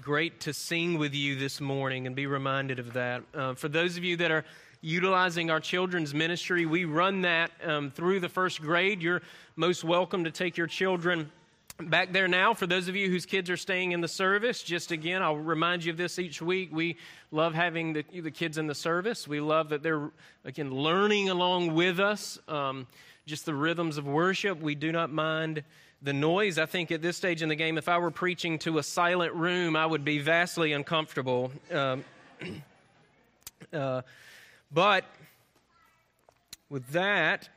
great to sing with you this morning and be reminded of that. Uh, for those of you that are utilizing our children's ministry, we run that um, through the first grade. You're most welcome to take your children back there now. For those of you whose kids are staying in the service, just again, I'll remind you of this each week. We love having the, the kids in the service. We love that they're, again, learning along with us um, just the rhythms of worship. We do not mind the noise. I think at this stage in the game, if I were preaching to a silent room, I would be vastly uncomfortable. Um, uh, but with that,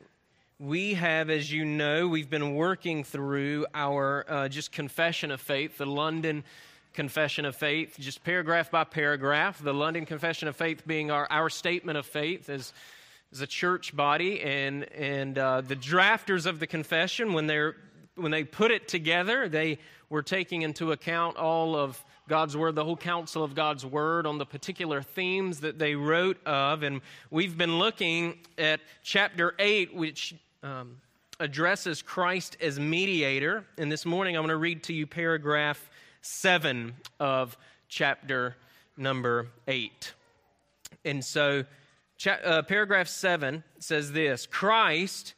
we have, as you know, we've been working through our uh, just confession of faith, the London Confession of Faith, just paragraph by paragraph. The London Confession of Faith being our, our statement of faith as, as a church body, and and uh, the drafters of the confession when they're when they put it together, they were taking into account all of God's Word, the whole counsel of God's Word on the particular themes that they wrote of. And we've been looking at chapter 8, which um, addresses Christ as mediator. And this morning I'm going to read to you paragraph 7 of chapter number 8. And so, cha- uh, paragraph 7 says this Christ,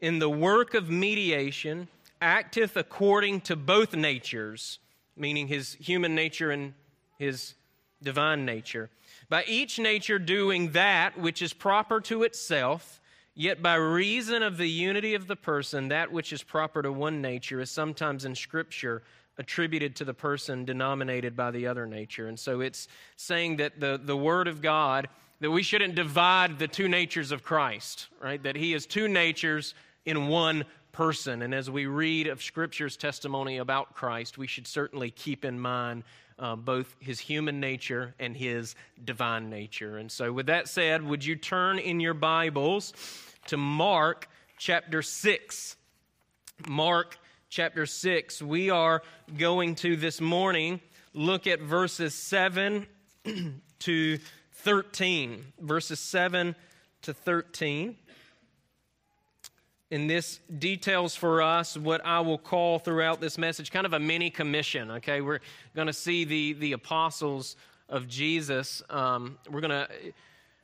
in the work of mediation, acteth according to both natures, meaning his human nature and his divine nature. By each nature doing that which is proper to itself, yet by reason of the unity of the person, that which is proper to one nature is sometimes in Scripture attributed to the person denominated by the other nature. And so it's saying that the, the Word of God, that we shouldn't divide the two natures of Christ, right? That He is two natures in one person. And as we read of Scripture's testimony about Christ, we should certainly keep in mind uh, both his human nature and his divine nature. And so, with that said, would you turn in your Bibles to Mark chapter 6? Mark chapter 6. We are going to this morning look at verses 7 to 13. Verses 7 to 13. And this details for us what I will call throughout this message kind of a mini commission. Okay, we're going to see the, the apostles of Jesus. Um, we're going to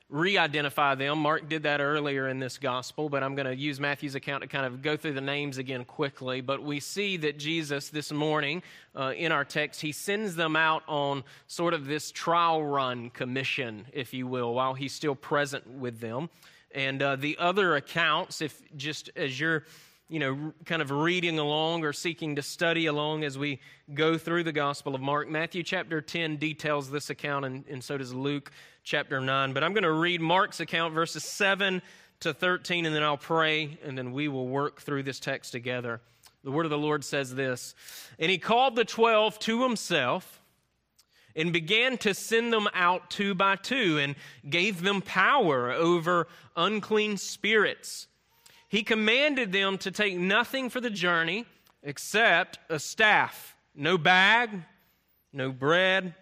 re identify them. Mark did that earlier in this gospel, but I'm going to use Matthew's account to kind of go through the names again quickly. But we see that Jesus, this morning uh, in our text, he sends them out on sort of this trial run commission, if you will, while he's still present with them. And uh, the other accounts, if just as you're, you know, kind of reading along or seeking to study along as we go through the Gospel of Mark, Matthew chapter 10 details this account, and, and so does Luke chapter 9. But I'm going to read Mark's account, verses 7 to 13, and then I'll pray, and then we will work through this text together. The word of the Lord says this And he called the twelve to himself and began to send them out two by two and gave them power over unclean spirits. He commanded them to take nothing for the journey except a staff, no bag, no bread,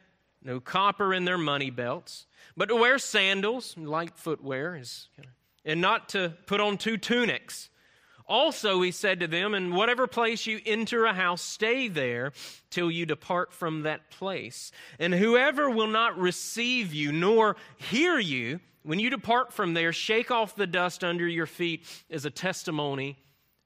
no copper in their money belts, but to wear sandals, light footwear, and not to put on two tunics also, he said to them, In whatever place you enter a house, stay there till you depart from that place. And whoever will not receive you nor hear you, when you depart from there, shake off the dust under your feet as a testimony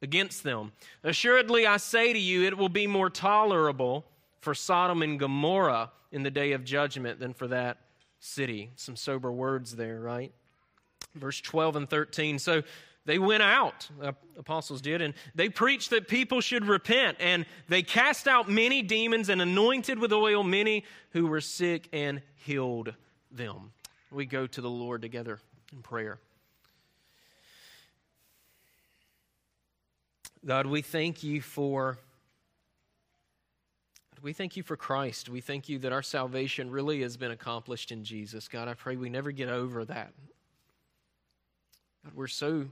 against them. Assuredly, I say to you, it will be more tolerable for Sodom and Gomorrah in the day of judgment than for that city. Some sober words there, right? Verse 12 and 13. So, they went out, apostles did, and they preached that people should repent. And they cast out many demons and anointed with oil many who were sick and healed them. We go to the Lord together in prayer. God, we thank you for we thank you for Christ. We thank you that our salvation really has been accomplished in Jesus. God, I pray we never get over that. God, we're so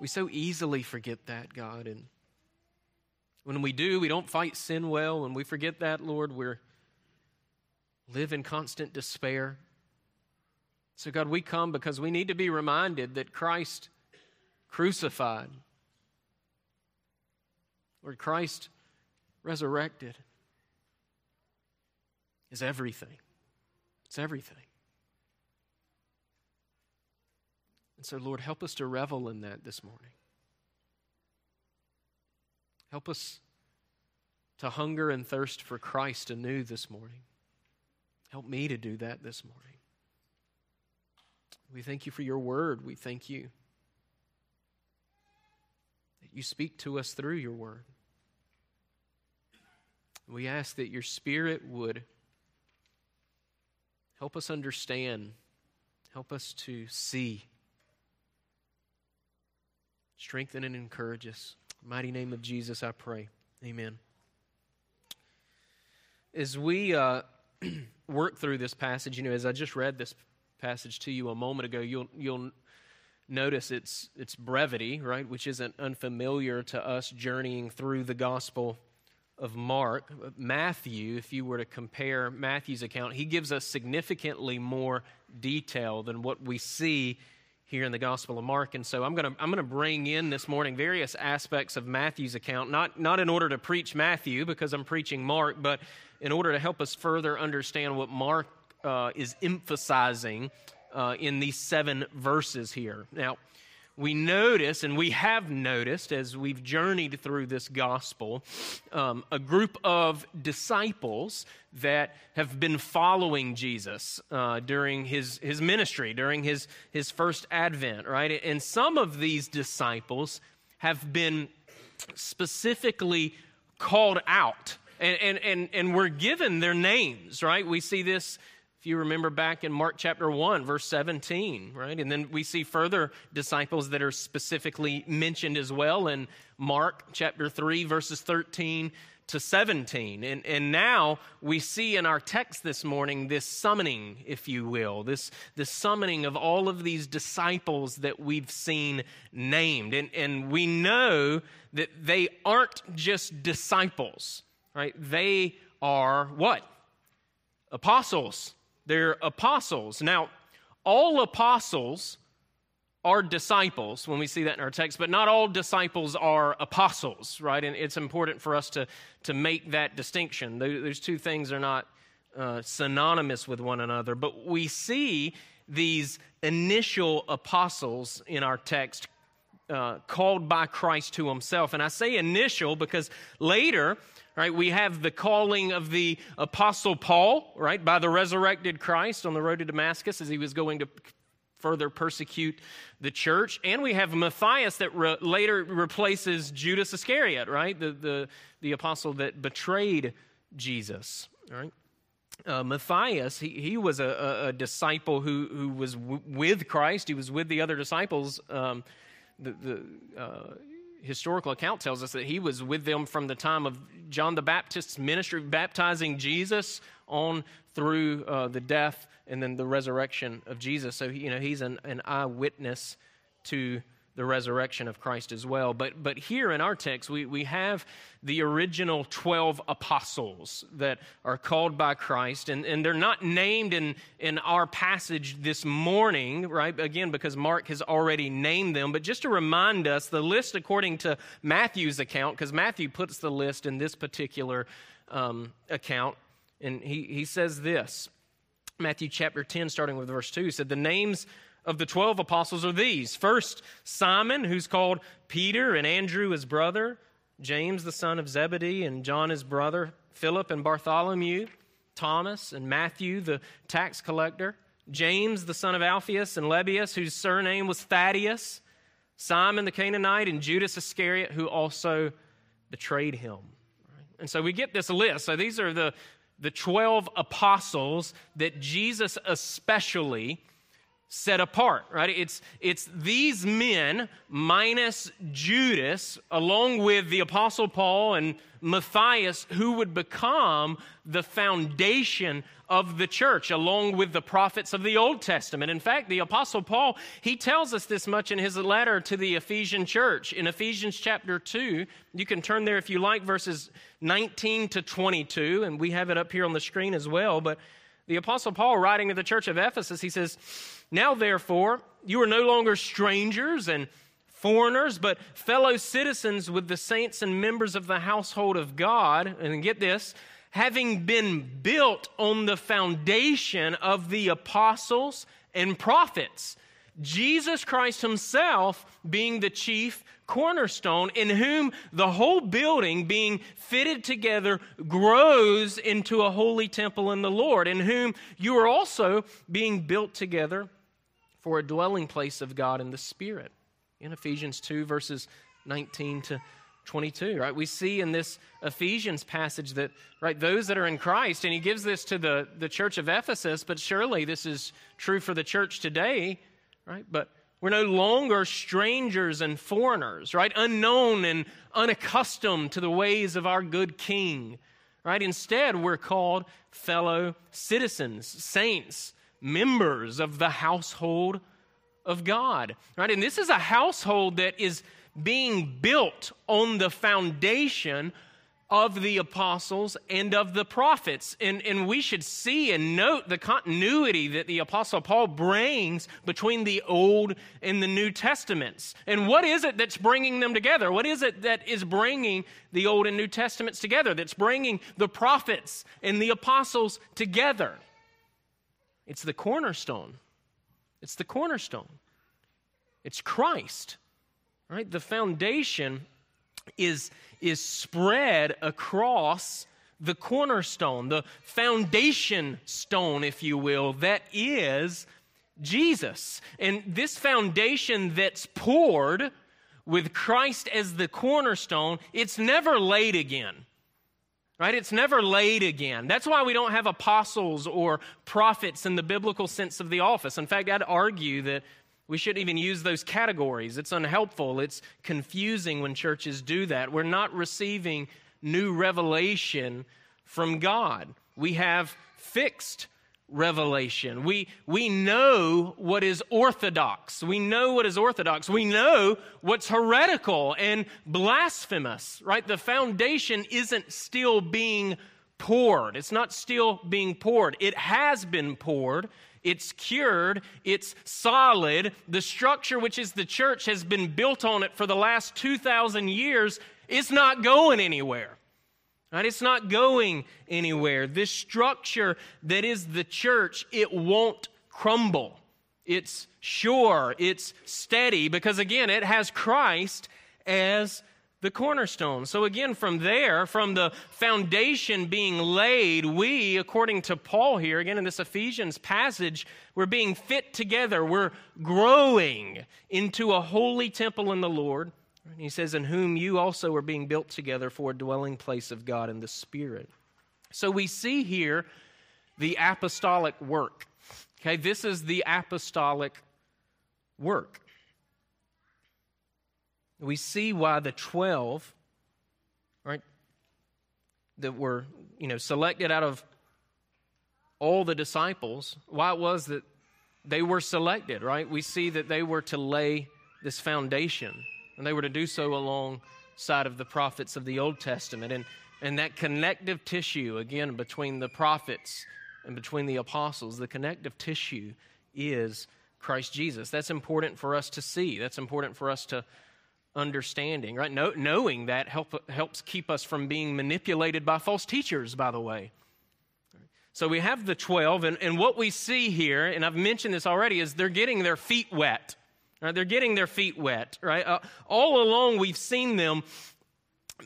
we so easily forget that, God. And when we do, we don't fight sin well. When we forget that, Lord, we live in constant despair. So, God, we come because we need to be reminded that Christ crucified, Lord, Christ resurrected. is everything. It's everything. And so, Lord, help us to revel in that this morning. Help us to hunger and thirst for Christ anew this morning. Help me to do that this morning. We thank you for your word. We thank you that you speak to us through your word. We ask that your spirit would help us understand, help us to see, strengthen and encourage us. mighty name of Jesus, I pray. Amen. As we uh, work through this passage, you know, as I just read this passage to you a moment ago, you'll you'll notice its its brevity, right, which isn't unfamiliar to us journeying through the gospel of Mark. Matthew, if you were to compare Matthew's account, he gives us significantly more detail than what we see here in the Gospel of Mark. And so I'm going to I'm going to bring in this morning various aspects of Matthew's account, not, not in order to preach Matthew because I'm preaching Mark, but in order to help us further understand what Mark uh, is emphasizing uh, in these seven verses here. Now, we notice, and we have noticed as we've journeyed through this gospel, um, a group of disciples that have been following Jesus uh, during his, his ministry, during his, his first advent, right? And some of these disciples have been specifically called out and, and, and, and were given their names, right? We see this if you remember back in Mark chapter 1, verse 17, right? And then we see further disciples that are specifically mentioned as well in Mark chapter 3, verses 13 to 17. And, and now we see in our text this morning this summoning, if you will, this, this summoning of all of these disciples that we've seen named. And, and we know that they aren't just disciples, right? They are what? Apostles they're apostles. Now, all apostles are disciples when we see that in our text, but not all disciples are apostles, right? And it's important for us to, to make that distinction. Those two things are not uh, synonymous with one another, but we see these initial apostles in our text uh, called by Christ to himself. And I say initial because later right? We have the calling of the Apostle Paul, right, by the resurrected Christ on the road to Damascus as he was going to further persecute the church. And we have Matthias that re- later replaces Judas Iscariot, right? The, the, the apostle that betrayed Jesus, right? Uh, Matthias, he, he was a, a, disciple who, who was w- with Christ. He was with the other disciples. Um, the, the, uh, historical account tells us that he was with them from the time of John the Baptist's ministry, baptizing Jesus on through uh, the death and then the resurrection of Jesus. So, you know, he's an, an eyewitness to the resurrection of Christ as well. But, but here in our text, we, we have the original 12 apostles that are called by Christ, and, and they're not named in, in our passage this morning, right? Again, because Mark has already named them. But just to remind us, the list according to Matthew's account, because Matthew puts the list in this particular um, account, and he, he says this Matthew chapter 10, starting with verse 2, he said, The names of the 12 apostles are these first, Simon, who's called Peter, and Andrew, his brother, James, the son of Zebedee, and John, his brother, Philip and Bartholomew, Thomas and Matthew, the tax collector, James, the son of Alphaeus, and Lebbaeus, whose surname was Thaddeus, Simon the Canaanite, and Judas Iscariot, who also betrayed him. And so we get this list. So these are the, the 12 apostles that Jesus especially set apart, right? It's, it's these men minus Judas, along with the Apostle Paul and Matthias, who would become the foundation of the church, along with the prophets of the Old Testament. In fact, the Apostle Paul, he tells us this much in his letter to the Ephesian church. In Ephesians chapter 2, you can turn there if you like, verses 19 to 22, and we have it up here on the screen as well. But the Apostle Paul, writing to the church of Ephesus, he says, Now therefore, you are no longer strangers and foreigners, but fellow citizens with the saints and members of the household of God. And get this, having been built on the foundation of the apostles and prophets. Jesus Christ Himself being the chief cornerstone, in whom the whole building being fitted together grows into a holy temple in the Lord, in whom you are also being built together for a dwelling place of God in the Spirit. In Ephesians 2, verses 19 to 22 right we see in this ephesians passage that right those that are in christ and he gives this to the, the church of ephesus but surely this is true for the church today right? But we're no longer strangers and foreigners right? Unknown and unaccustomed to the ways of our good king right? Instead we're called fellow citizens saints members of the household of god right? And this is a household that is being built on the foundation of the apostles and of the prophets. And, and we should see and note the continuity that the apostle Paul brings between the Old and the New Testaments. And what is it that's bringing them together? What is it that is bringing the Old and New Testaments together? That's bringing the prophets and the apostles together? It's the cornerstone. It's the cornerstone. It's Christ. Right? The foundation is, is spread across the cornerstone, the foundation stone, if you will, that is Jesus. And this foundation that's poured with Christ as the cornerstone, it's never laid again. Right? It's never laid again. That's why we don't have apostles or prophets in the biblical sense of the office. In fact, I'd argue that we shouldn't even use those categories. It's unhelpful. It's confusing when churches do that. We're not receiving new revelation from God. We have fixed revelation. We, we know what is orthodox. We know what is orthodox. We know what's heretical and blasphemous, right? The foundation isn't still being poured. It's not still being poured. It has been poured it's cured, it's solid. The structure, which is the church, has been built on it for the last 2,000 years. It's not going anywhere. Right? It's not going anywhere. This structure that is the church, it won't crumble. It's sure, it's steady, because again, it has Christ as the cornerstone. So, again, from there, from the foundation being laid, we, according to Paul here, again in this Ephesians passage, we're being fit together. We're growing into a holy temple in the Lord. And he says, In whom you also are being built together for a dwelling place of God in the Spirit. So, we see here the apostolic work. Okay, this is the apostolic work we see why the 12, right, that were, you know, selected out of all the disciples, why it was that they were selected, right? We see that they were to lay this foundation, and they were to do so alongside of the prophets of the Old Testament. And, and that connective tissue, again, between the prophets and between the apostles, the connective tissue is Christ Jesus. That's important for us to see. That's important for us to understanding, right? Know, knowing that help, helps keep us from being manipulated by false teachers, by the way. So we have the 12, and, and what we see here, and I've mentioned this already, is they're getting their feet wet. Right? They're getting their feet wet, right? Uh, all along, we've seen them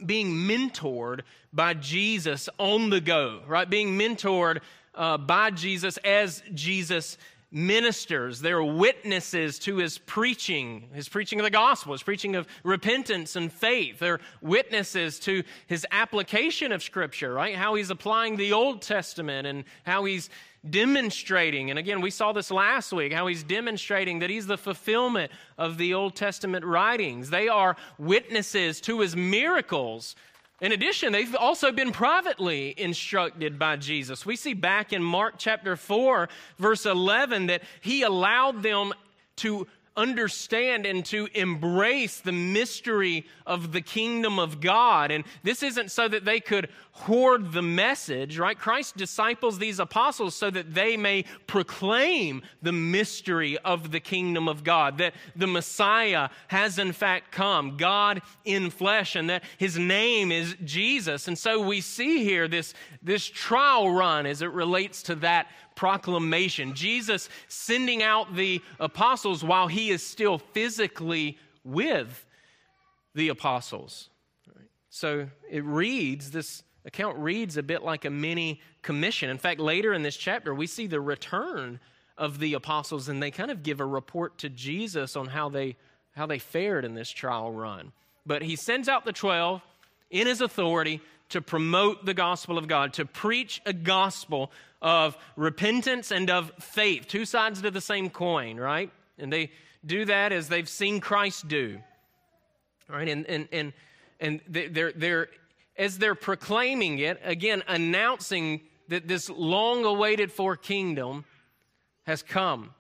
being mentored by Jesus on the go, right? Being mentored uh, by Jesus as Jesus ministers, they're witnesses to his preaching, his preaching of the gospel, his preaching of repentance and faith. They're witnesses to his application of Scripture, right? How he's applying the Old Testament and how he's demonstrating, and again, we saw this last week, how he's demonstrating that he's the fulfillment of the Old Testament writings. They are witnesses to his miracles in addition, they've also been privately instructed by Jesus. We see back in Mark chapter 4, verse 11, that he allowed them to understand and to embrace the mystery of the kingdom of God. And this isn't so that they could hoard the message, right? Christ disciples these apostles so that they may proclaim the mystery of the kingdom of God, that the Messiah has in fact come, God in flesh, and that his name is Jesus. And so we see here this, this trial run as it relates to that proclamation. Jesus sending out the apostles while he is still physically with the apostles. So it reads, this account reads a bit like a mini commission. In fact, later in this chapter, we see the return of the apostles, and they kind of give a report to Jesus on how they, how they fared in this trial run. But he sends out the 12 in his authority to promote the gospel of God, to preach a gospel of repentance and of faith, two sides to the same coin, right? And they do that as they've seen Christ do. All right, and, and, and, and they're, they're, as they're proclaiming it, again, announcing that this long awaited for kingdom has come.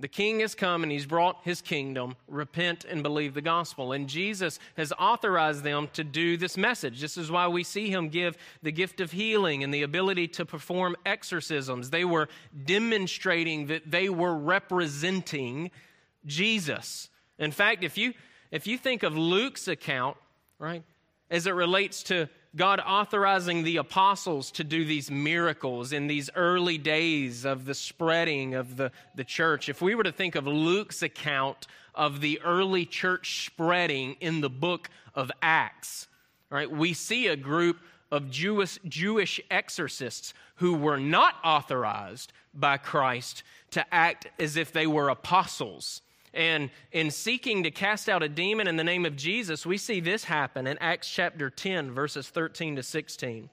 The king has come and he's brought his kingdom. Repent and believe the gospel. And Jesus has authorized them to do this message. This is why we see him give the gift of healing and the ability to perform exorcisms. They were demonstrating that they were representing Jesus. In fact, if you if you think of Luke's account, right, as it relates to God authorizing the apostles to do these miracles in these early days of the spreading of the, the church, if we were to think of Luke's account of the early church spreading in the book of Acts, right, we see a group of Jewish, Jewish exorcists who were not authorized by Christ to act as if they were apostles and in seeking to cast out a demon in the name of Jesus, we see this happen in Acts chapter 10, verses 13 to 16.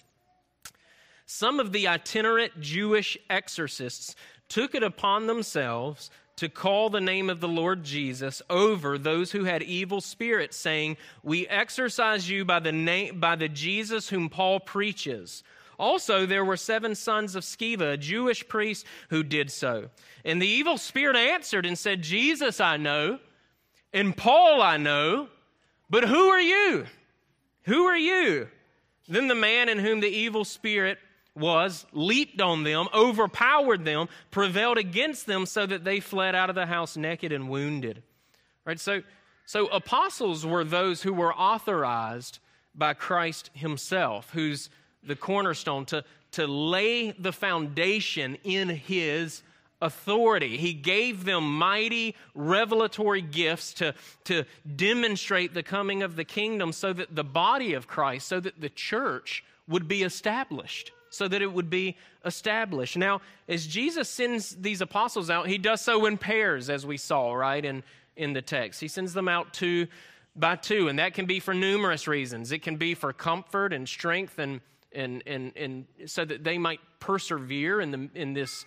Some of the itinerant Jewish exorcists took it upon themselves to call the name of the Lord Jesus over those who had evil spirits, saying, We exorcise you by the, name, by the Jesus whom Paul preaches. Also, there were seven sons of Sceva, a Jewish priest, who did so. And the evil spirit answered and said, Jesus I know, and Paul I know, but who are you? Who are you? Then the man in whom the evil spirit was leaped on them, overpowered them, prevailed against them, so that they fled out of the house naked and wounded. Right? So, so apostles were those who were authorized by Christ Himself, whose the cornerstone, to, to lay the foundation in his authority. He gave them mighty revelatory gifts to, to demonstrate the coming of the kingdom so that the body of Christ, so that the church would be established. So that it would be established. Now, as Jesus sends these apostles out, he does so in pairs, as we saw, right, in, in the text. He sends them out two by two, and that can be for numerous reasons. It can be for comfort and strength and and, and, and so that they might persevere in, the, in this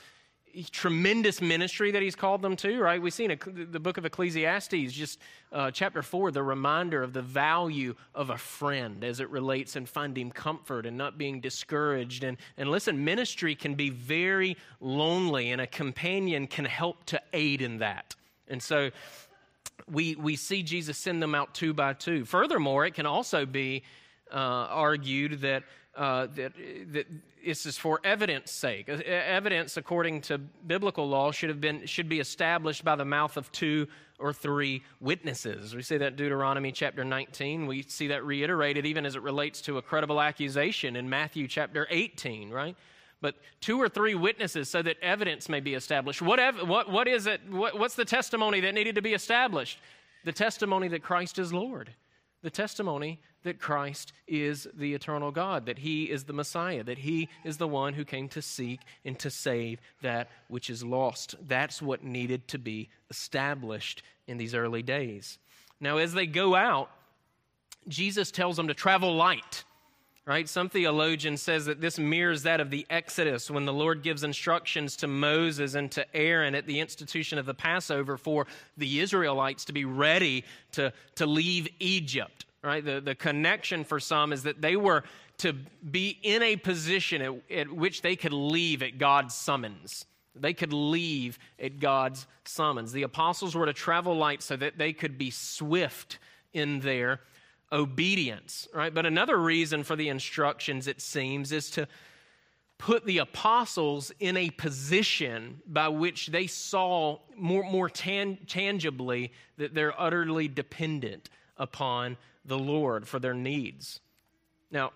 tremendous ministry that he's called them to, right? We see in the book of Ecclesiastes, just uh, chapter 4, the reminder of the value of a friend as it relates and finding comfort and not being discouraged. And, and listen, ministry can be very lonely, and a companion can help to aid in that. And so we, we see Jesus send them out two by two. Furthermore, it can also be uh, argued that uh, that, that this is for evidence sake. Evidence, according to biblical law, should have been should be established by the mouth of two or three witnesses. We see that Deuteronomy chapter 19. We see that reiterated even as it relates to a credible accusation in Matthew chapter 18, right? But two or three witnesses so that evidence may be established. What, ev- what, what is it? What, what's the testimony that needed to be established? The testimony that Christ is Lord the testimony that Christ is the eternal God, that He is the Messiah, that He is the one who came to seek and to save that which is lost. That's what needed to be established in these early days. Now, as they go out, Jesus tells them to travel light. Right? Some theologian says that this mirrors that of the Exodus when the Lord gives instructions to Moses and to Aaron at the institution of the Passover for the Israelites to be ready to, to leave Egypt. Right? The, the connection for some is that they were to be in a position at, at which they could leave at God's summons. They could leave at God's summons. The apostles were to travel light so that they could be swift in their obedience, right? But another reason for the instructions, it seems, is to put the apostles in a position by which they saw more, more tan- tangibly that they're utterly dependent upon the Lord for their needs. Now,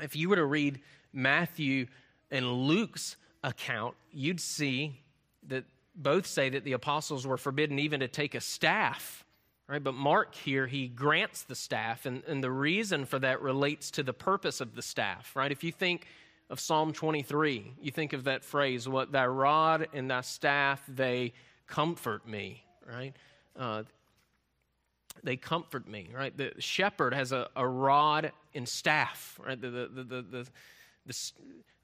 if you were to read Matthew and Luke's account, you'd see that both say that the apostles were forbidden even to take a staff. Right? But Mark here, he grants the staff, and, and the reason for that relates to the purpose of the staff. Right? If you think of Psalm 23, you think of that phrase, what thy rod and thy staff, they comfort me, right? Uh, they comfort me, right? The shepherd has a, a rod and staff, right? The, the, the, the,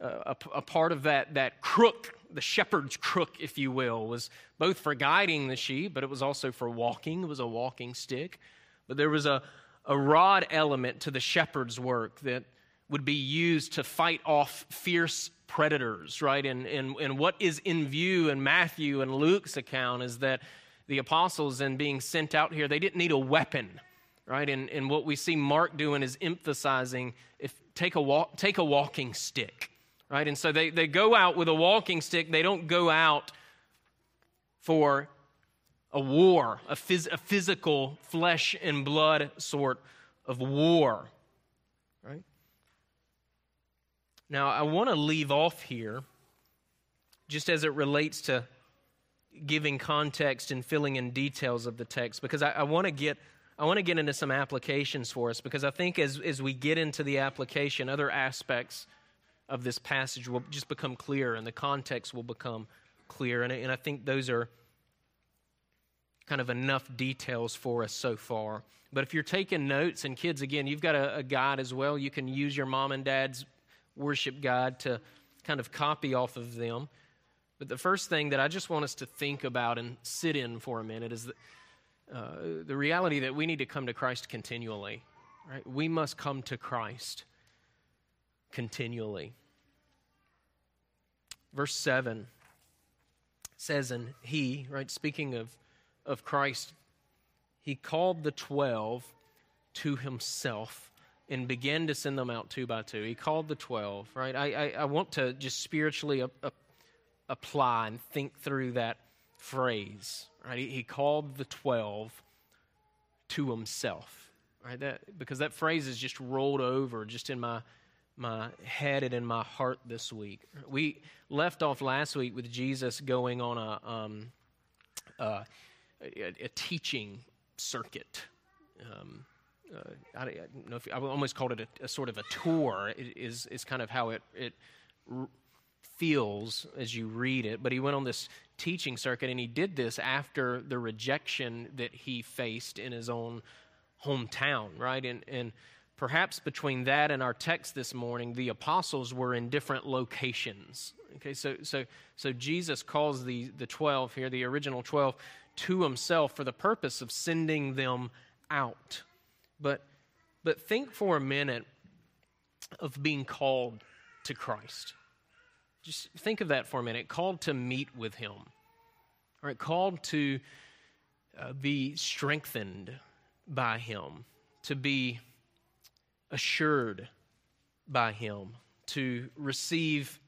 uh, a, a, part of that, that crook, the shepherd's crook, if you will, was both for guiding the sheep, but it was also for walking. It was a walking stick. But there was a, a rod element to the shepherd's work that would be used to fight off fierce predators, right? And, and, and what is in view in Matthew and Luke's account is that the apostles, and being sent out here, they didn't need a weapon, right? And, and what we see Mark doing is emphasizing if take a, walk, take a walking stick, right? And so they, they go out with a walking stick. They don't go out for a war, a, phys, a physical flesh and blood sort of war, right? Now, I want to leave off here, just as it relates to giving context and filling in details of the text, because I, I want to get. I want to get into some applications for us because I think as, as we get into the application, other aspects of this passage will just become clear and the context will become clear. And, and I think those are kind of enough details for us so far. But if you're taking notes, and kids, again, you've got a, a guide as well. You can use your mom and dad's worship guide to kind of copy off of them. But the first thing that I just want us to think about and sit in for a minute is that, uh, the reality that we need to come to Christ continually. Right? We must come to Christ continually. Verse 7 says, And he, right, speaking of, of Christ, he called the twelve to himself and began to send them out two by two. He called the 12, right? I, I, I want to just spiritually apply and think through that phrase, right? He, called the 12 to himself, right? That, because that phrase is just rolled over just in my, my head and in my heart this week. We left off last week with Jesus going on a, um, uh, a, a, teaching circuit. Um, uh, I, don't know if I almost called it a, a sort of a tour. It is is kind of how it it feels as you read it. But he went on this teaching circuit, and he did this after the rejection that he faced in his own hometown, right? And and perhaps between that and our text this morning, the apostles were in different locations. Okay, so so so Jesus calls the the twelve here, the original twelve, to himself for the purpose of sending them out but, but think for a minute of being called to Christ. Just think of that for a minute. Called to meet with Him, right? Called to uh, be strengthened by Him, to be assured by Him, to receive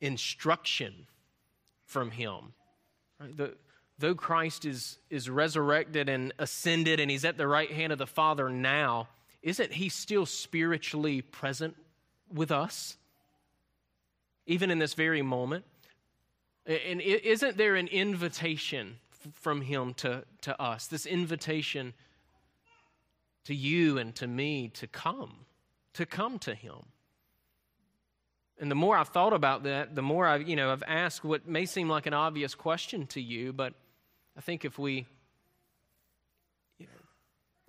instruction from Him. Right? The, though Christ is, is resurrected and ascended and he's at the right hand of the Father now, isn't he still spiritually present with us? Even in this very moment? And isn't there an invitation from him to, to us? This invitation to you and to me to come, to come to him. And the more I've thought about that, the more I've, you know, I've asked what may seem like an obvious question to you, but I think if we, you know,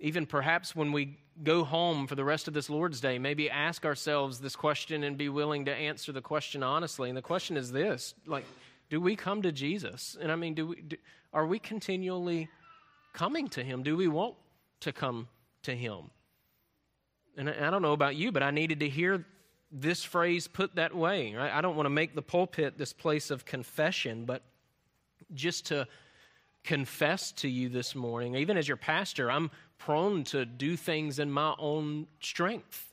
even perhaps when we go home for the rest of this Lord's Day, maybe ask ourselves this question and be willing to answer the question honestly. And the question is this like, do we come to Jesus? And I mean, do we, do, are we continually coming to Him? Do we want to come to Him? And I, I don't know about you, but I needed to hear this phrase put that way. Right? I don't want to make the pulpit this place of confession, but just to confess to you this morning, even as your pastor, I'm prone to do things in my own strength.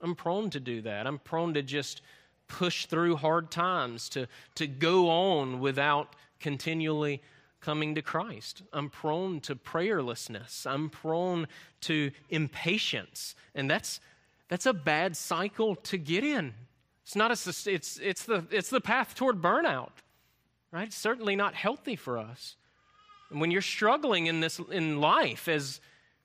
I'm prone to do that. I'm prone to just push through hard times, to, to go on without continually coming to Christ. I'm prone to prayerlessness. I'm prone to impatience. And that's, that's a bad cycle to get in. It's, not a, it's, it's, the, it's the path toward burnout, right? It's certainly not healthy for us. And when you're struggling in this in life, as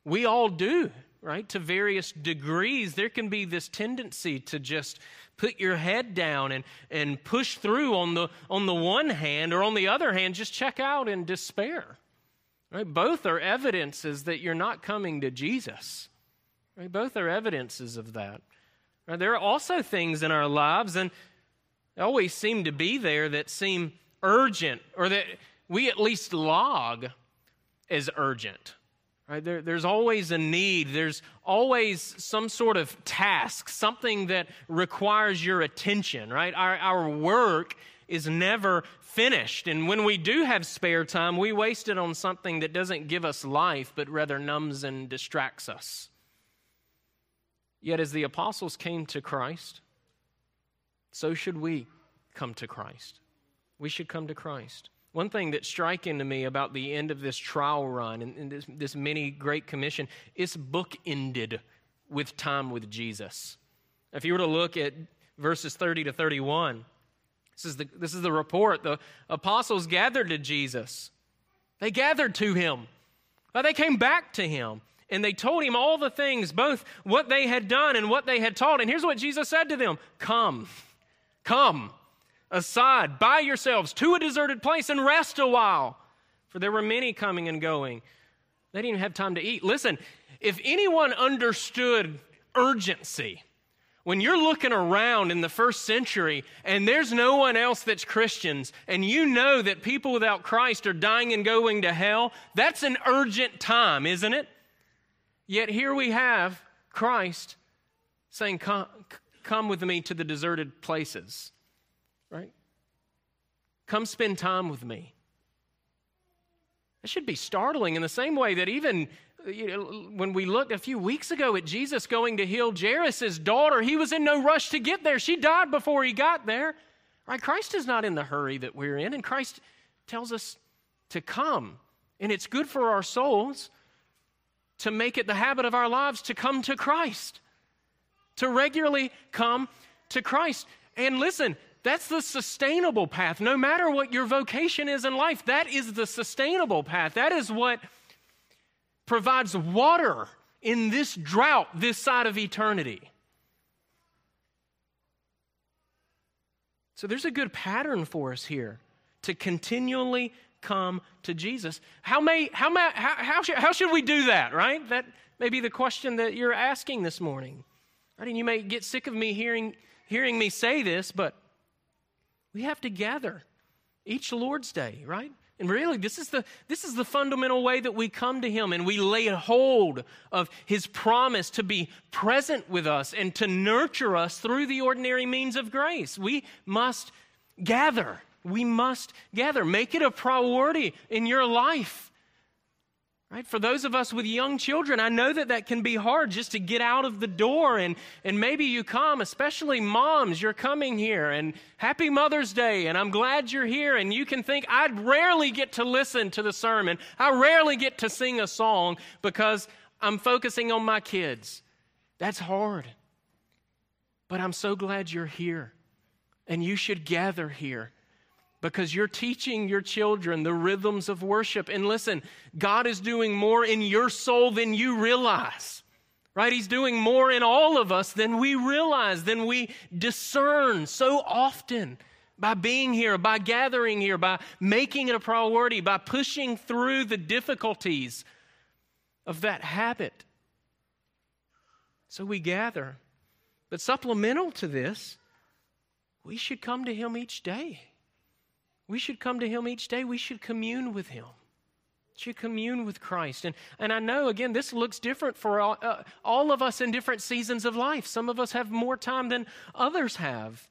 we all do, right, to various degrees, there can be this tendency to just put your head down and, and push through on the, on the one hand, or on the other hand, just check out in despair. Right? Both are evidences that you're not coming to Jesus. Right? Both are evidences of that. Right? There are also things in our lives, and always seem to be there, that seem urgent, or that we at least log as urgent. Right? There, there's always a need. There's always some sort of task, something that requires your attention, right? Our, our work is never finished. And when we do have spare time, we waste it on something that doesn't give us life, but rather numbs and distracts us. Yet, as the apostles came to Christ, so should we come to Christ. We should come to Christ. One thing that's striking to me about the end of this trial run and, and this, this mini Great Commission, it's bookended with time with Jesus. If you were to look at verses 30 to 31, this is the, this is the report. The apostles gathered to Jesus, they gathered to him, they came back to him. And they told him all the things, both what they had done and what they had taught. And here's what Jesus said to them Come, come aside by yourselves to a deserted place and rest a while. For there were many coming and going. They didn't even have time to eat. Listen, if anyone understood urgency, when you're looking around in the first century and there's no one else that's Christians, and you know that people without Christ are dying and going to hell, that's an urgent time, isn't it? Yet here we have Christ saying, Come, come with me to the deserted places? Come spend time with me. That should be startling in the same way that even you know, when we looked a few weeks ago at Jesus going to heal Jairus' daughter, he was in no rush to get there. She died before he got there. Right? Christ is not in the hurry that we're in, and Christ tells us to come. And it's good for our souls to make it the habit of our lives to come to Christ, to regularly come to Christ. And listen, that's the sustainable path. No matter what your vocation is in life, that is the sustainable path. That is what provides water in this drought this side of eternity. So there's a good pattern for us here to continually come to Jesus. How may how may how, how, should, how should we do that, right? That may be the question that you're asking this morning. Right? And you may get sick of me hearing hearing me say this, but we have to gather each Lord's Day, right? And really, this is, the, this is the fundamental way that we come to Him and we lay hold of His promise to be present with us and to nurture us through the ordinary means of grace. We must gather. We must gather. Make it a priority in your life. Right? For those of us with young children, I know that that can be hard just to get out of the door and, and maybe you come, especially moms, you're coming here and happy Mother's Day and I'm glad you're here and you can think, I'd rarely get to listen to the sermon. I rarely get to sing a song because I'm focusing on my kids. That's hard. But I'm so glad you're here and you should gather here because you're teaching your children the rhythms of worship. And listen, God is doing more in your soul than you realize. Right? He's doing more in all of us than we realize, than we discern so often by being here, by gathering here, by making it a priority, by pushing through the difficulties of that habit. So we gather. But supplemental to this, we should come to Him each day. We should come to Him each day. We should commune with Him. Should commune with Christ. And, and I know, again, this looks different for all, uh, all of us in different seasons of life. Some of us have more time than others have.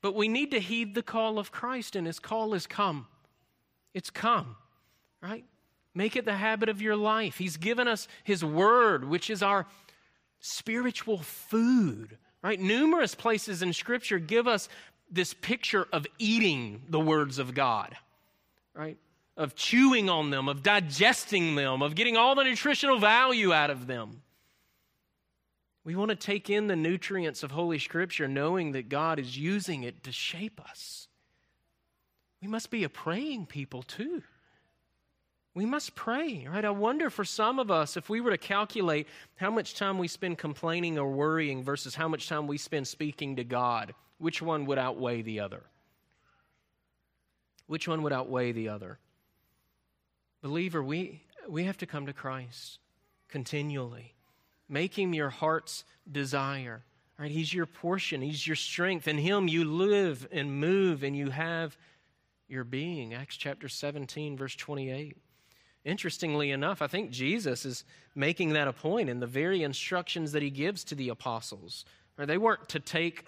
But we need to heed the call of Christ, and His call is come. It's come, right? Make it the habit of your life. He's given us His Word, which is our spiritual food, right? Numerous places in Scripture give us this picture of eating the words of God, right? Of chewing on them, of digesting them, of getting all the nutritional value out of them. We want to take in the nutrients of Holy Scripture knowing that God is using it to shape us. We must be a praying people too. We must pray, right? I wonder for some of us if we were to calculate how much time we spend complaining or worrying versus how much time we spend speaking to God, which one would outweigh the other? Which one would outweigh the other? Believer, we, we have to come to Christ continually. Make him your heart's desire. Right? He's your portion, he's your strength. In him you live and move and you have your being. Acts chapter 17, verse 28. Interestingly enough, I think Jesus is making that a point in the very instructions that he gives to the apostles. They weren't to take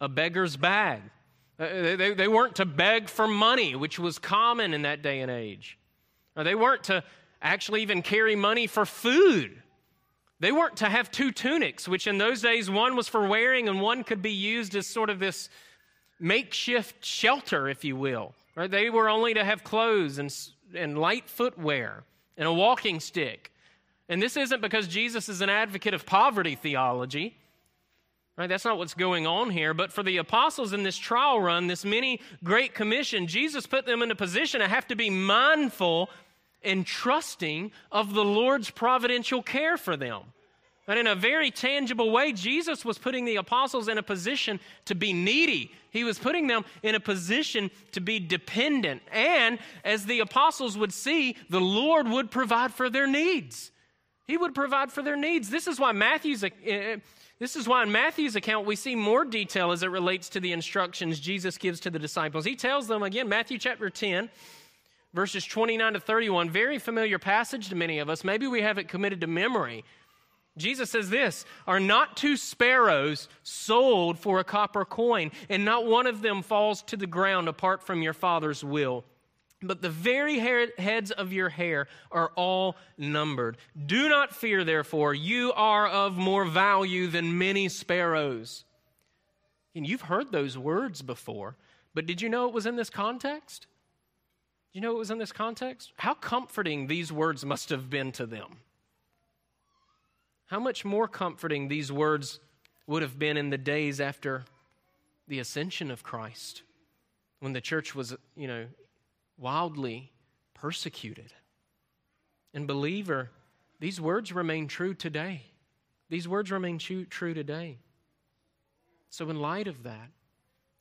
a beggar's bag, uh, they, they weren't to beg for money, which was common in that day and age. They weren't to actually even carry money for food. They weren't to have two tunics, which in those days one was for wearing and one could be used as sort of this makeshift shelter, if you will. Right? They were only to have clothes and and light footwear and a walking stick. And this isn't because Jesus is an advocate of poverty theology. Right? That's not what's going on here. But for the apostles in this trial run, this mini great commission, Jesus put them in a position to have to be mindful and trusting of the Lord's providential care for them. And in a very tangible way, Jesus was putting the apostles in a position to be needy. He was putting them in a position to be dependent. And as the apostles would see, the Lord would provide for their needs. He would provide for their needs. This is why Matthew's. Uh, This is why in Matthew's account we see more detail as it relates to the instructions Jesus gives to the disciples. He tells them again, Matthew chapter 10, verses 29 to 31, very familiar passage to many of us. Maybe we have it committed to memory. Jesus says this Are not two sparrows sold for a copper coin, and not one of them falls to the ground apart from your Father's will? But the very heads of your hair are all numbered. Do not fear, therefore, you are of more value than many sparrows. And you've heard those words before, but did you know it was in this context? Do you know it was in this context? How comforting these words must have been to them. How much more comforting these words would have been in the days after the ascension of Christ, when the church was, you know, wildly persecuted. And, believer, these words remain true today. These words remain true, true today. So, in light of that,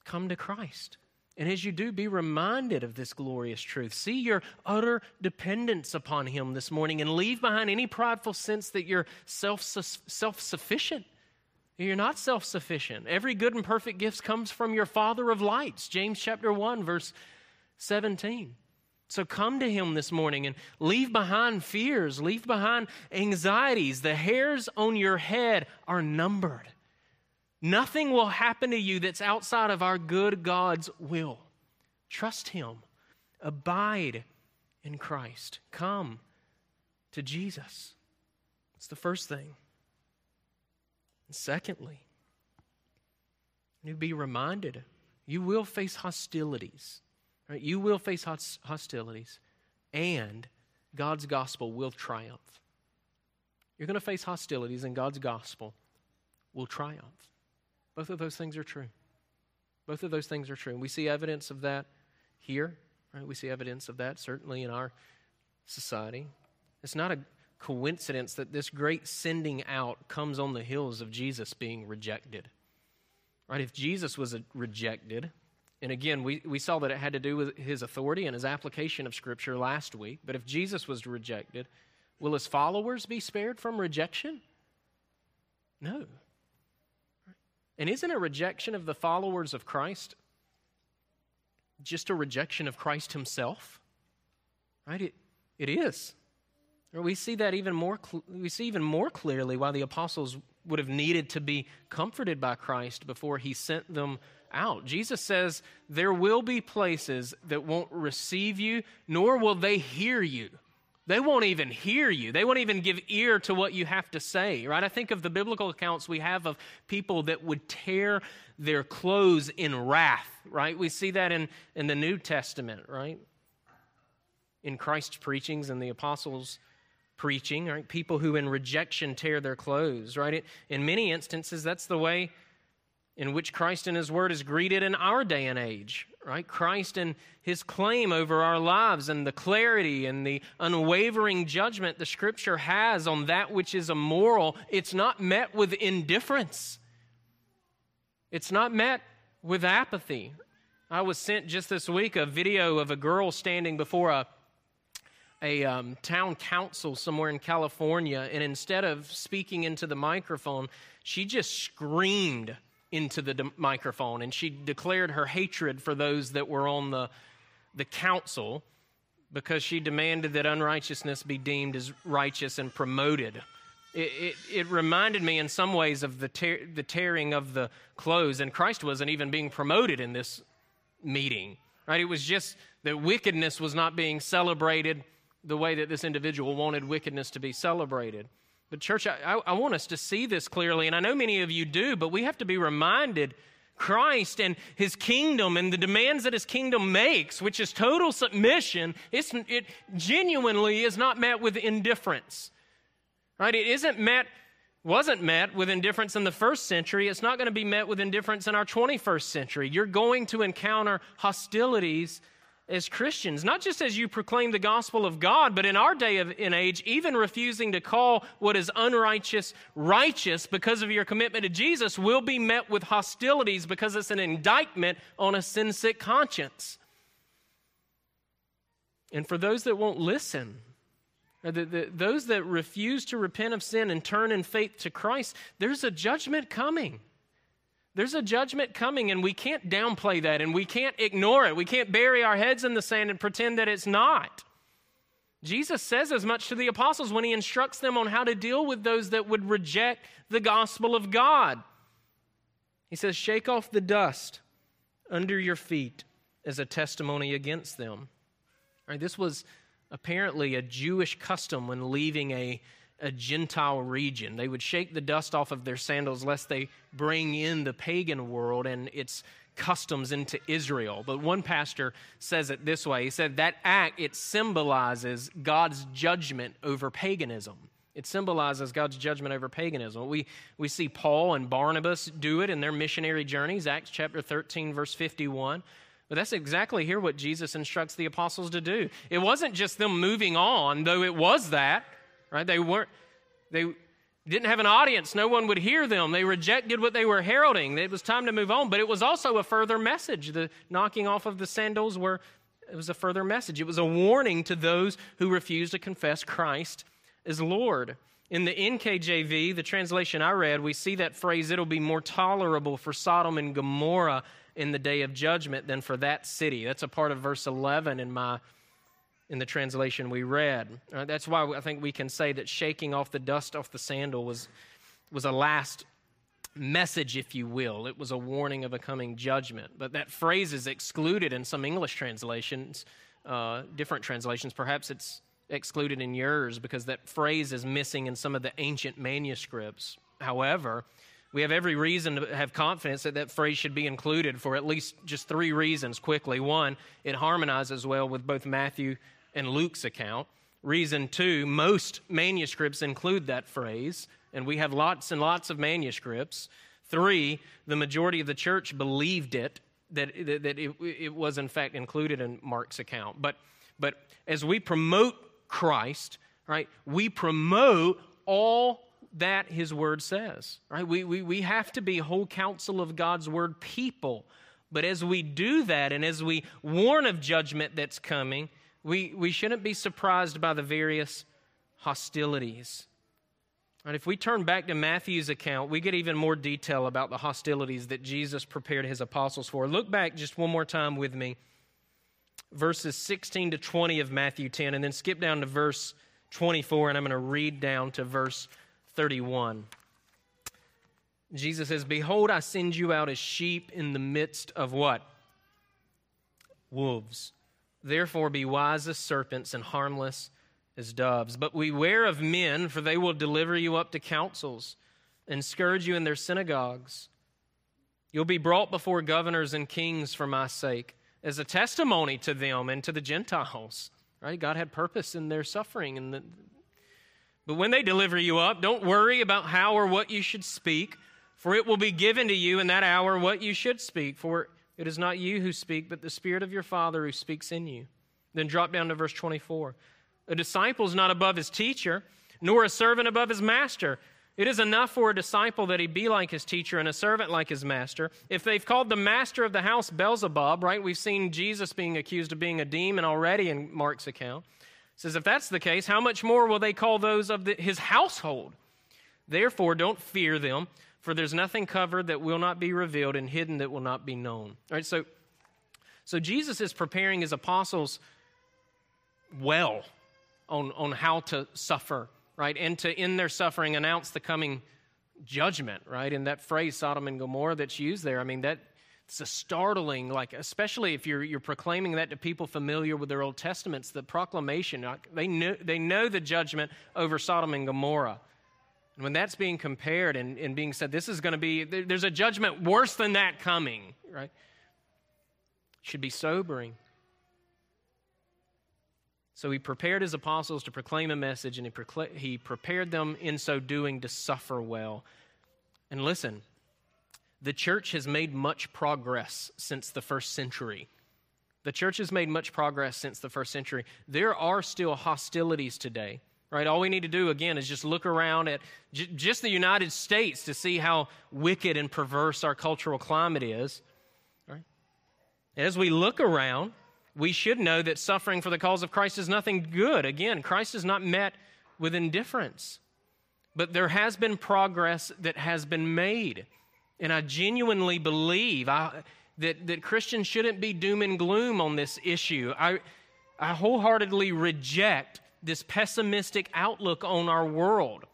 come to Christ. And as you do, be reminded of this glorious truth. See your utter dependence upon Him this morning and leave behind any prideful sense that you're self sufficient. You're not self sufficient. Every good and perfect gift comes from your Father of lights, James chapter 1, verse 17. So come to Him this morning and leave behind fears, leave behind anxieties. The hairs on your head are numbered. Nothing will happen to you that's outside of our good God's will. Trust Him. Abide in Christ. Come to Jesus. It's the first thing. And secondly, you be reminded you will face hostilities. Right? You will face hostilities, and God's gospel will triumph. You're going to face hostilities, and God's gospel will triumph. Both of those things are true. Both of those things are true. And we see evidence of that here. Right? We see evidence of that certainly in our society. It's not a coincidence that this great sending out comes on the heels of Jesus being rejected. Right? If Jesus was rejected, and again, we, we saw that it had to do with his authority and his application of Scripture last week. But if Jesus was rejected, will his followers be spared from rejection? No. And isn't a rejection of the followers of Christ just a rejection of Christ himself? Right? It, it is. We see that even more we see even more clearly why the apostles would have needed to be comforted by Christ before he sent them out. Jesus says there will be places that won't receive you nor will they hear you. They won't even hear you. They won't even give ear to what you have to say, right? I think of the biblical accounts we have of people that would tear their clothes in wrath, right? We see that in, in the New Testament, right? In Christ's preachings and the apostles' preaching, right? People who in rejection tear their clothes, right? In many instances, that's the way in which Christ and His Word is greeted in our day and age, right? Christ and His claim over our lives and the clarity and the unwavering judgment the Scripture has on that which is immoral, it's not met with indifference. It's not met with apathy. I was sent just this week a video of a girl standing before a a um, town council somewhere in California, and instead of speaking into the microphone, she just screamed into the de- microphone and she declared her hatred for those that were on the, the council because she demanded that unrighteousness be deemed as righteous and promoted. It, it, it reminded me in some ways of the, tear, the tearing of the clothes, and Christ wasn't even being promoted in this meeting. Right? It was just that wickedness was not being celebrated the way that this individual wanted wickedness to be celebrated. But, church, I, I, want us to see this clearly, and I know many of you do, but we have to be reminded Christ and his kingdom and the demands that his kingdom makes, which is total submission, it genuinely is not met with indifference. Right? It isn't met, wasn't met with indifference in the first century. It's not going to be met with indifference in our 21st century. You're going to encounter hostilities as Christians, not just as you proclaim the gospel of God, but in our day of, in age, even refusing to call what is unrighteous righteous because of your commitment to Jesus will be met with hostilities because it's an indictment on a sin sick conscience. And for those that won't listen, the, the, those that refuse to repent of sin and turn in faith to Christ, there's a judgment coming. There's a judgment coming, and we can't downplay that, and we can't ignore it. We can't bury our heads in the sand and pretend that it's not. Jesus says as much to the apostles when he instructs them on how to deal with those that would reject the gospel of God. He says, Shake off the dust under your feet as a testimony against them. Right, this was apparently a Jewish custom when leaving a a Gentile region. They would shake the dust off of their sandals lest they bring in the pagan world and its customs into Israel. But one pastor says it this way. He said that act it symbolizes God's judgment over paganism. It symbolizes God's judgment over paganism. We, we see Paul and Barnabas do it in their missionary journeys, Acts chapter 13, verse 51. But that's exactly here what Jesus instructs the apostles to do. It wasn't just them moving on, though it was that right? They weren't, they didn't have an audience. No one would hear them. They rejected what they were heralding. It was time to move on. But it was also a further message. The knocking off of the sandals were, it was a further message. It was a warning to those who refused to confess Christ as Lord. In the NKJV, the translation I read, we see that phrase, it'll be more tolerable for Sodom and Gomorrah in the day of judgment than for that city. That's a part of verse 11 in my in the translation we read. Uh, that's why I think we can say that shaking off the dust off the sandal was, was a last message, if you will. It was a warning of a coming judgment. But that phrase is excluded in some English translations, uh, different translations. Perhaps it's excluded in yours because that phrase is missing in some of the ancient manuscripts. However, we have every reason to have confidence that that phrase should be included for at least just three reasons quickly. One, it harmonizes well with both Matthew and Luke's account. Reason two, most manuscripts include that phrase, and we have lots and lots of manuscripts. Three, the majority of the church believed it, that, that it, it was in fact included in Mark's account. But, but as we promote Christ, right, we promote all that his word says, right? We, we, we have to be whole counsel of God's word people. But as we do that and as we warn of judgment that's coming, we, we shouldn't be surprised by the various hostilities. And if we turn back to Matthew's account, we get even more detail about the hostilities that Jesus prepared his apostles for. Look back just one more time with me, verses 16 to 20 of Matthew 10, and then skip down to verse 24, and I'm going to read down to verse 31. Jesus says, Behold, I send you out as sheep in the midst of what? Wolves. Therefore, be wise as serpents and harmless as doves. But beware of men, for they will deliver you up to councils and scourge you in their synagogues. You'll be brought before governors and kings for my sake, as a testimony to them and to the Gentiles. Right? God had purpose in their suffering. And the, but when they deliver you up, don't worry about how or what you should speak, for it will be given to you in that hour what you should speak. For it is not you who speak, but the Spirit of your Father who speaks in you. Then drop down to verse 24. A disciple is not above his teacher, nor a servant above his master. It is enough for a disciple that he be like his teacher and a servant like his master. If they've called the master of the house Beelzebub, right? We've seen Jesus being accused of being a demon already in Mark's account. It says, if that's the case, how much more will they call those of the, his household? Therefore, don't fear them, for there's nothing covered that will not be revealed and hidden that will not be known. All right, so, so Jesus is preparing his apostles well on, on how to suffer, right? And to, in their suffering, announce the coming judgment, right? And that phrase, Sodom and Gomorrah, that's used there, I mean, that it's a startling, like, especially if you're, you're proclaiming that to people familiar with their Old Testaments, the proclamation, they know, they know the judgment over Sodom and Gomorrah. And when that's being compared and, and being said, this is going to be, there's a judgment worse than that coming, right? Should be sobering. So he prepared his apostles to proclaim a message, and he, procla- he prepared them in so doing to suffer well. And listen, the church has made much progress since the first century. The church has made much progress since the first century. There are still hostilities today, right? All we need to do, again, is just look around at j- just the United States to see how wicked and perverse our cultural climate is, right? As we look around, we should know that suffering for the cause of Christ is nothing good. Again, Christ is not met with indifference. But there has been progress that has been made. And I genuinely believe I, that, that Christians shouldn't be doom and gloom on this issue. I, I wholeheartedly reject this pessimistic outlook on our world.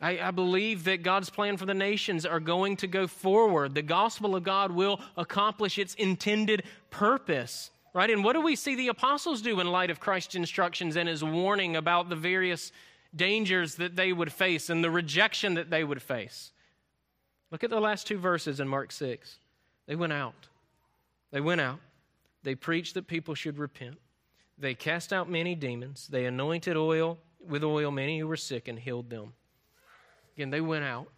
I, I, believe that God's plan for the nations are going to go forward. The gospel of God will accomplish its intended purpose. Right? And what do we see the apostles do in light of Christ's instructions and his warning about the various dangers that they would face and the rejection that they would face? Look at the last two verses in Mark 6. They went out. They went out. They preached that people should repent. They cast out many demons. They anointed oil with oil many who were sick and healed them. Again, they went out.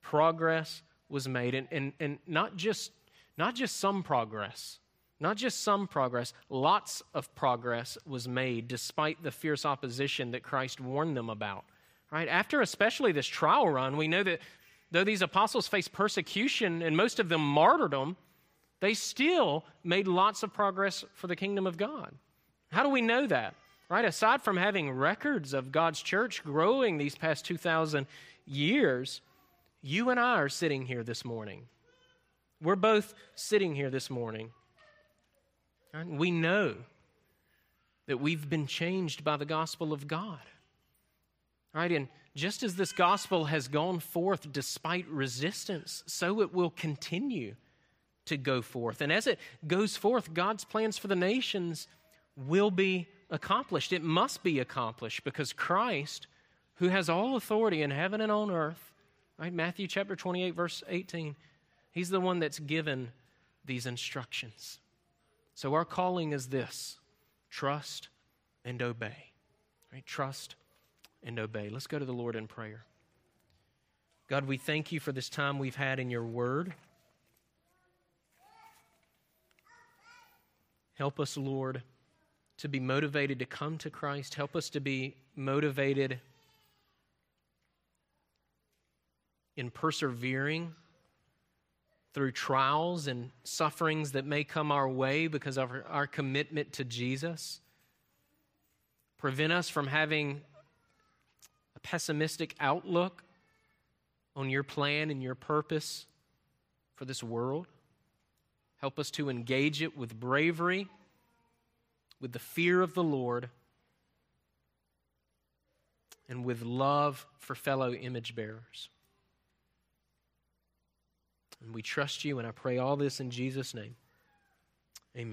Progress was made, and, and, and not, just, not just some progress, not just some progress, lots of progress was made despite the fierce opposition that Christ warned them about. Right? After especially this trial run, we know that though these apostles faced persecution and most of them martyrdom, they still made lots of progress for the kingdom of God. How do we know that? right? Aside from having records of God's church growing these past 2,000 years, you and I are sitting here this morning. We're both sitting here this morning. We know that we've been changed by the gospel of God. Right? And just as this gospel has gone forth despite resistance, so it will continue to go forth. And as it goes forth, God's plans for the nations will be accomplished. It must be accomplished because Christ, who has all authority in heaven and on earth, right? Matthew chapter 28, verse 18, he's the one that's given these instructions. So our calling is this trust and obey. Right? Trust and obey. Let's go to the Lord in prayer. God, we thank you for this time we've had in your word. Help us, Lord to be motivated to come to Christ. Help us to be motivated in persevering through trials and sufferings that may come our way because of our, commitment to Jesus. Prevent us from having a pessimistic outlook on your plan and your purpose for this world. Help us to engage it with bravery with the fear of the Lord and with love for fellow image bearers. And we trust you, and I pray all this in Jesus' name. Amen.